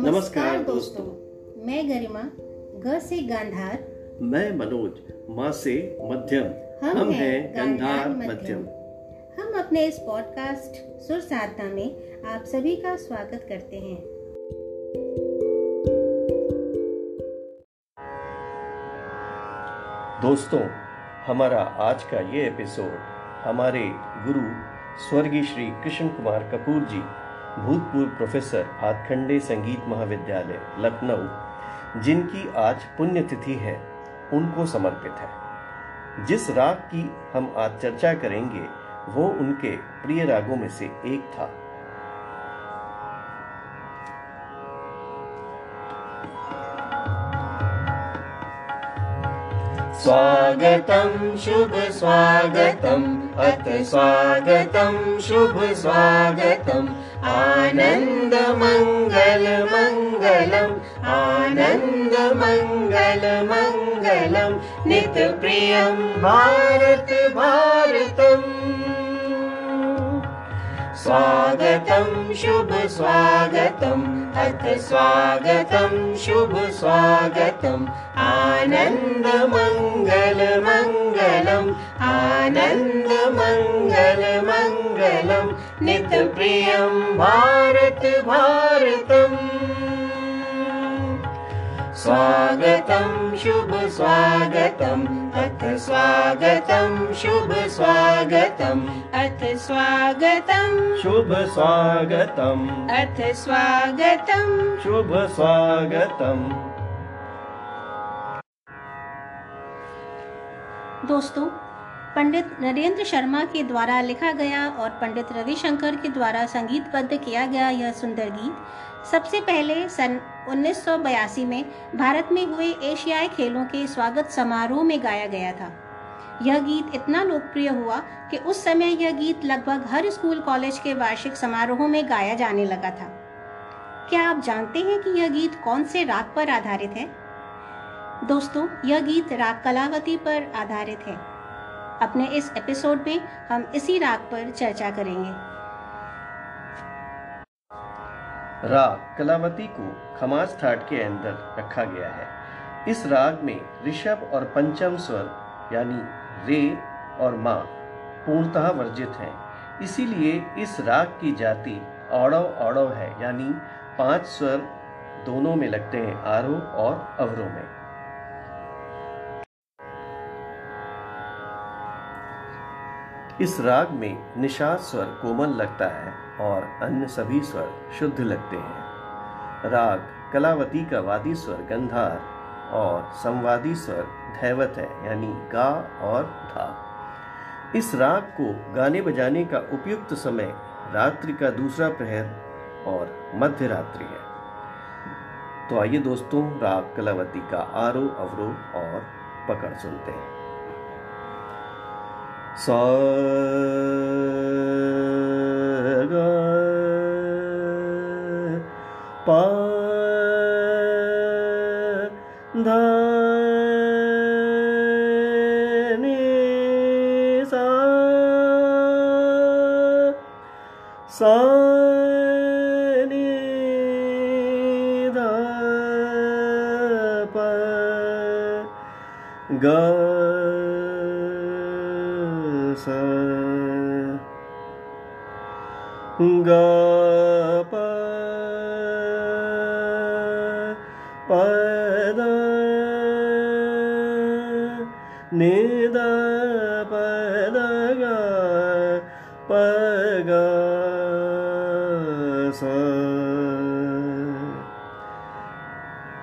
नमस्कार दोस्तों। मैं गरिमा ग से गांधार। मैं मनोज माँ से मध्यम। हम, हम हैं गंधार मध्यम। हम अपने इस पॉडकास्ट सुर साधना में आप सभी का स्वागत करते हैं। दोस्तों हमारा आज का ये एपिसोड हमारे गुरु स्वर्गीय श्री कृष्ण कुमार कपूर जी भूतपूर्व प्रोफेसर हाथखंडे संगीत महाविद्यालय, लखनऊ, जिनकी आज पुण्यतिथि है, उनको समर्पित है। जिस राग की हम आज चर्चा करेंगे, वो उनके प्रिय रागों में से एक था। स्वागतं शुभ स्वागतम्, अथ स्वागतं शुभ स्वागतम्। आनन्दमङ्गलमङ्गलम् मङ्गलमङ्गलम् आनन्द नितप्रियं भारत भारतम्। स्वागतं शुभ स्वागतम् अथ स्वागतं शुभ स्वागतम् आनन्द मङ्गलमङ्गलम् आनन्द नितप्रियं भारत भारतम्। स्वागतं शुभ स्वागतम् अथ स्वागतं शुभ स्वागतम् अथ स्वागतं शुभ स्वागतम। अथ स्वागतं शुभ स्वागतम। दोस्तों पंडित नरेंद्र शर्मा के द्वारा लिखा गया और पंडित रविशंकर के द्वारा संगीतबद्ध किया गया यह सुंदर गीत, सबसे पहले सन 1982 में भारत में हुए एशियाई खेलों के स्वागत समारोह में गाया गया था। यह गीत इतना लोकप्रिय हुआ कि उस समय यह गीत लगभग हर स्कूल कॉलेज के वार्षिक समारोहों में गाया जाने लगा था। क्या आप जानते हैं कि यह गीत कौन से राग पर आधारित है? दोस्तों, यह गीत राग कलावती पर आधारित है। अपने इस एपिसोड में हम इसी राग पर चर्चा करेंगे। राग कलावती को खमाज थाट के अंदर रखा गया है। इस राग में ऋषभ और पंचम स्वर, यानी रे और मा, पूर्णतः वर्जित हैं। इसीलिए इस राग की जाति औड़व औड़व है, यानी पाँच स्वर दोनों में लगते हैं, आरोह और अवरोह में। इस राग में निषाद स्वर कोमल लगता है और अन्य सभी स्वर शुद्ध लगते हैं। राग कलावती का वादी स्वर गंधार और संवादी स्वर धैवत है, यानी गा और धा। इस राग को गाने बजाने का उपयुक्त समय रात्रि का दूसरा प्रहर और मध्य रात्रि है। तो आइए दोस्तों, राग कलावती का आरोह अवरोह और पकड़ सुनते हैं। सा गा पा धा नि सा प ग प प द नि द प द ग प ग सा।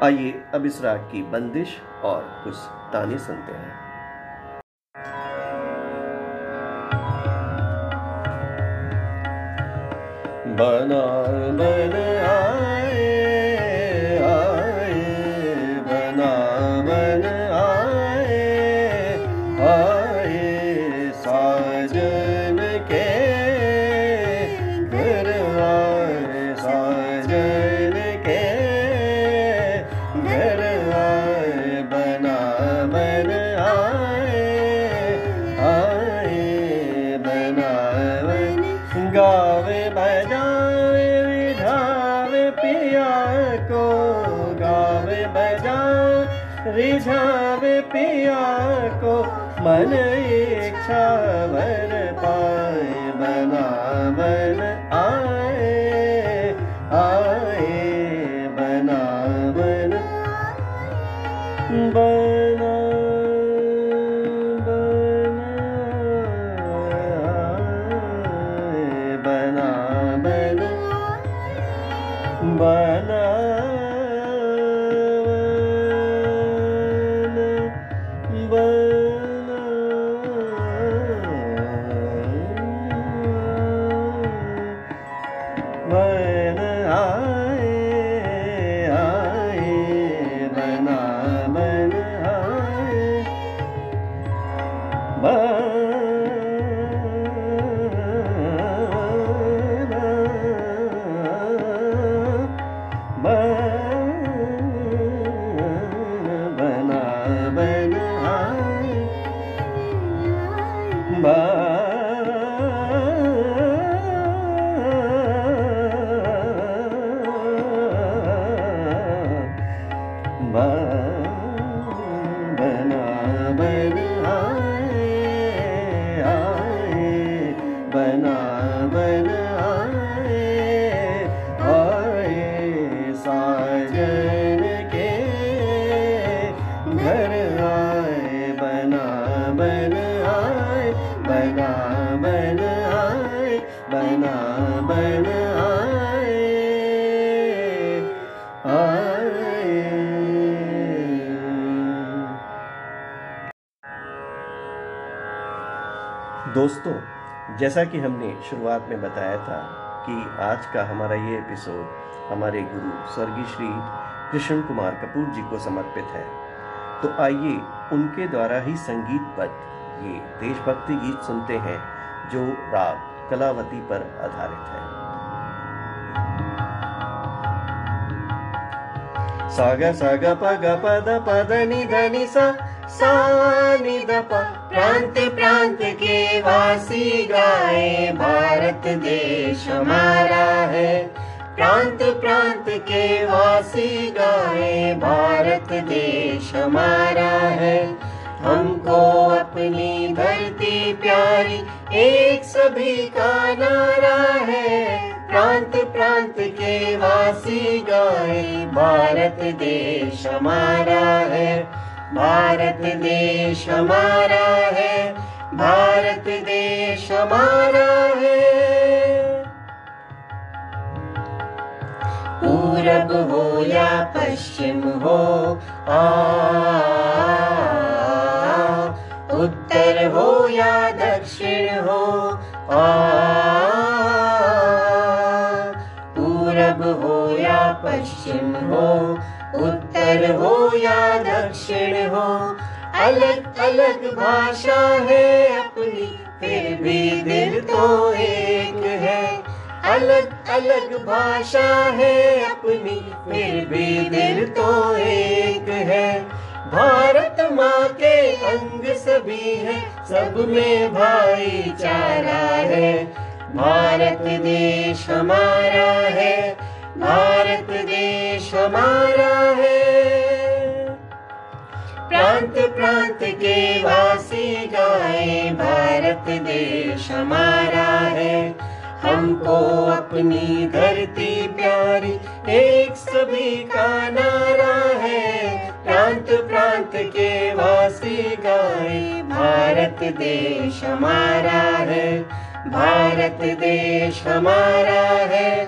आइए अब इस राग की बंदिश और कुछ ताने सुनते हैं। बना बन को मन इच्छा वर पाए बनावन आए आए बनावन। बना बना दोस्तों, जैसा कि हमने शुरुआत में बताया था कि आज का हमारा ये एपिसोड हमारे गुरु स्वर्गीय श्री कृष्ण कुमार कपूर जी को समर्पित है। तो आइए उनके द्वारा ही संगीतबद्ध ये देशभक्ति गीत सुनते हैं, जो राग कलावती पर आधारित है। साग साग पग पद पद नि धनि सा सा नि ध प प्रांत प्रांत के वासी गाए, भारत देश हमारा है। प्रांत प्रांत के वासी गाए, भारत देश हमारा है। हमको अपनी धरती प्यारी, एक सभी का नारा है। प्रांत प्रांत के वासी गाए, भारत देश हमारा है। भारत देश हमारा है, भारत देश हमारा है। पूरब हो या पश्चिम हो, आ, उत्तर हो या दक्षिण हो, आ, पूरब हो या पश्चिम हो, उत्तर हो या दक्षिण हो, अलग अलग भाषा है अपनी, फिर भी दिल तो एक है। अलग अलग भाषा है अपनी, फिर भी दिल तो एक है। भारत माँ के अंग सभी है, सब में भाईचारा है। भारत देश हमारा है, भारत देश हमारा है। प्रांत प्रांत के वासी गाए, भारत देश हमारा है। हमको अपनी धरती प्यारी, एक सभी का नारा है। प्रांत प्रांत के वासी गाए, भारत देश हमारा है। भारत देश हमारा है।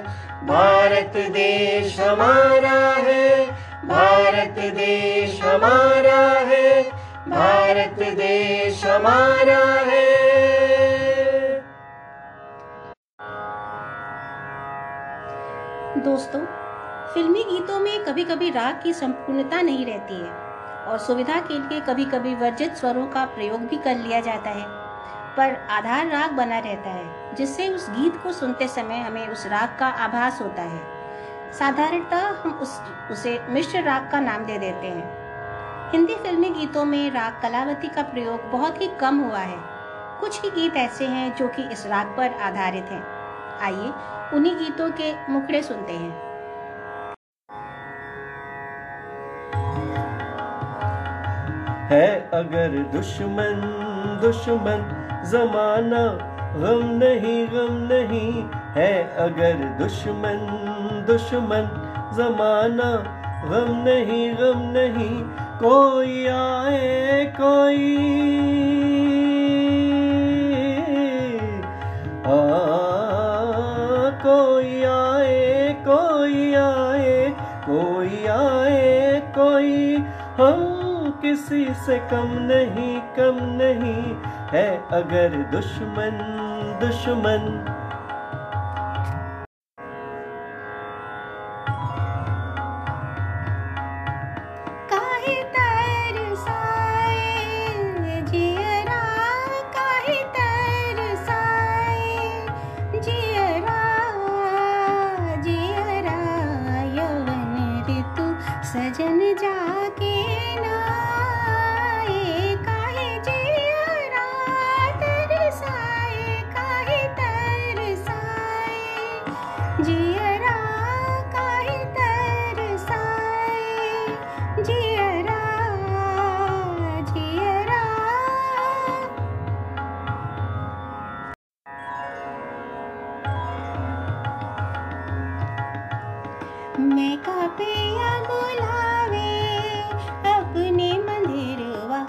भारत देश हमारा है। भारत देश हमारा हमारा है। दोस्तों, फिल्मी गीतों में कभी कभी राग की संपूर्णता नहीं रहती है, और सुविधा के लिए कभी कभी वर्जित स्वरों का प्रयोग भी कर लिया जाता है। पर आधार राग बना रहता है, जिससे उस गीत को सुनते समय हमें उस राग का आभास होता है। साधारणतः हम उस, उसे मिश्र राग का नाम दे देते हैं। हिंदी फिल्मी गीतों में राग कलावती का प्रयोग बहुत ही कम हुआ है। कुछ ही गीत ऐसे हैं जो कि इस राग पर आधारित हैं। आइए, उन्हीं गीतों के मुखड़े सुनते हैं। है अगर दुश्मन दुश्मन, जमाना गम नहीं गम नहीं। है अगर दुश्मन दुश्मन, जमाना गम नहीं गम नहीं। कोई आए, कोई कोई आए कोई आए कोई आए, कोई। हम किसी से कम नहीं कम नहीं है अगर दुश्मन दुश्मन।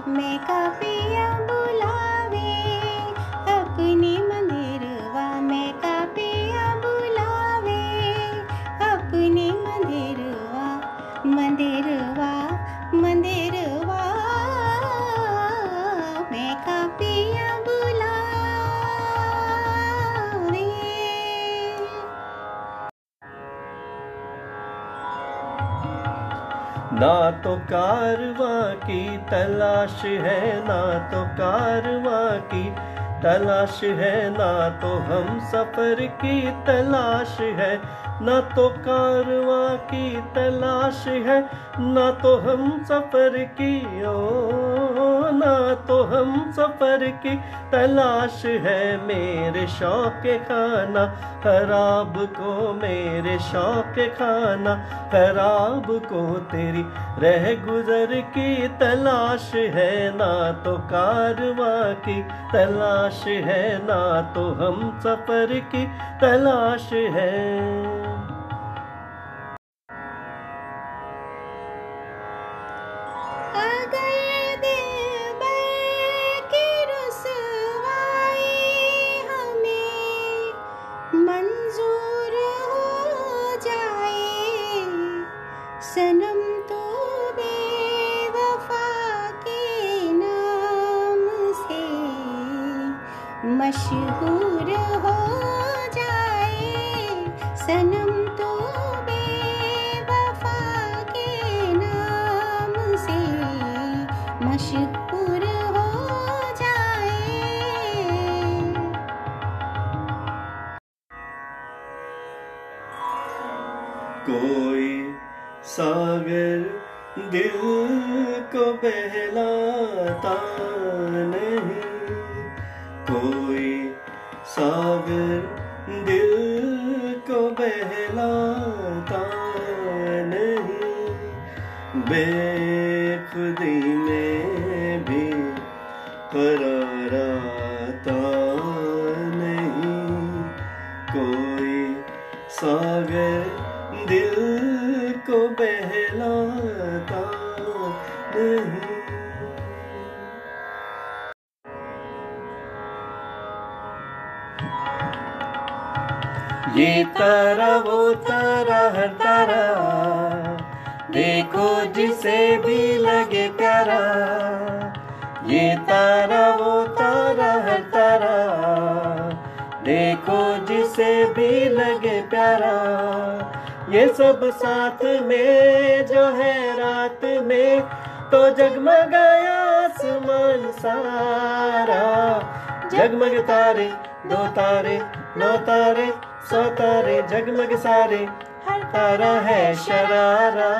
मैं का तो कारवा की तलाश है ना तो कारवा की तलाश है ना तो हम सफ़र की तलाश है। ना तो कारवा की तलाश है, ना तो हम सफ़र की ओ ना तो हम सफ़र की तलाश है मेरे शौक खाना। खराब को मेरे शौक खाना। खराब को तेरी रह गुजर की तलाश है ना तो कारवा की तलाश है ना तो हम सफ़र की तलाश है। मशहूर हो जाए, सनम तो बेवफा के नाम से मशहूर हो जाए। कोई सागर दिल को बहलाता नहीं। कोई सागर दिल को बहलाता नहीं। बेखुदी में भी करार आता नहीं। कोई सागर दिल को बहलाता नहीं। तारा वो तारा हर तारा देखो जिसे भी लगे प्यारा। ये तारा, वो तारा, हर तारा देखो जिसे भी लगे प्यारा। ये सब साथ में जो है रात में तो जगमगाया आसमान सारा। जगमग तारे, दो तारे, नौ तारे सौ तारे जगमग सारे। हर तारा है शरारा।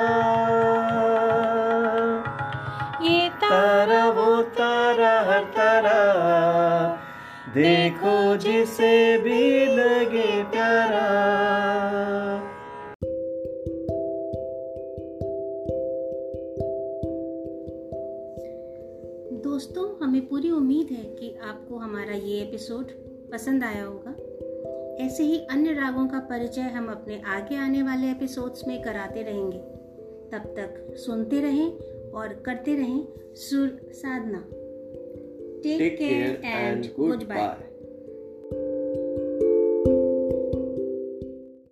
ये तारा वो तारा हर तारा। देखो जिसे भी लगे प्यारा। दोस्तों हमें पूरी उम्मीद है कि आपको हमारा ये एपिसोड पसंद आया होगा। ऐसे ही अन्य रागों का परिचय हम अपने आगे आने वाले एपिसोड्स में कराते रहेंगे। तब तक सुनते रहें और करते रहें सुर साधना। Take care and good bye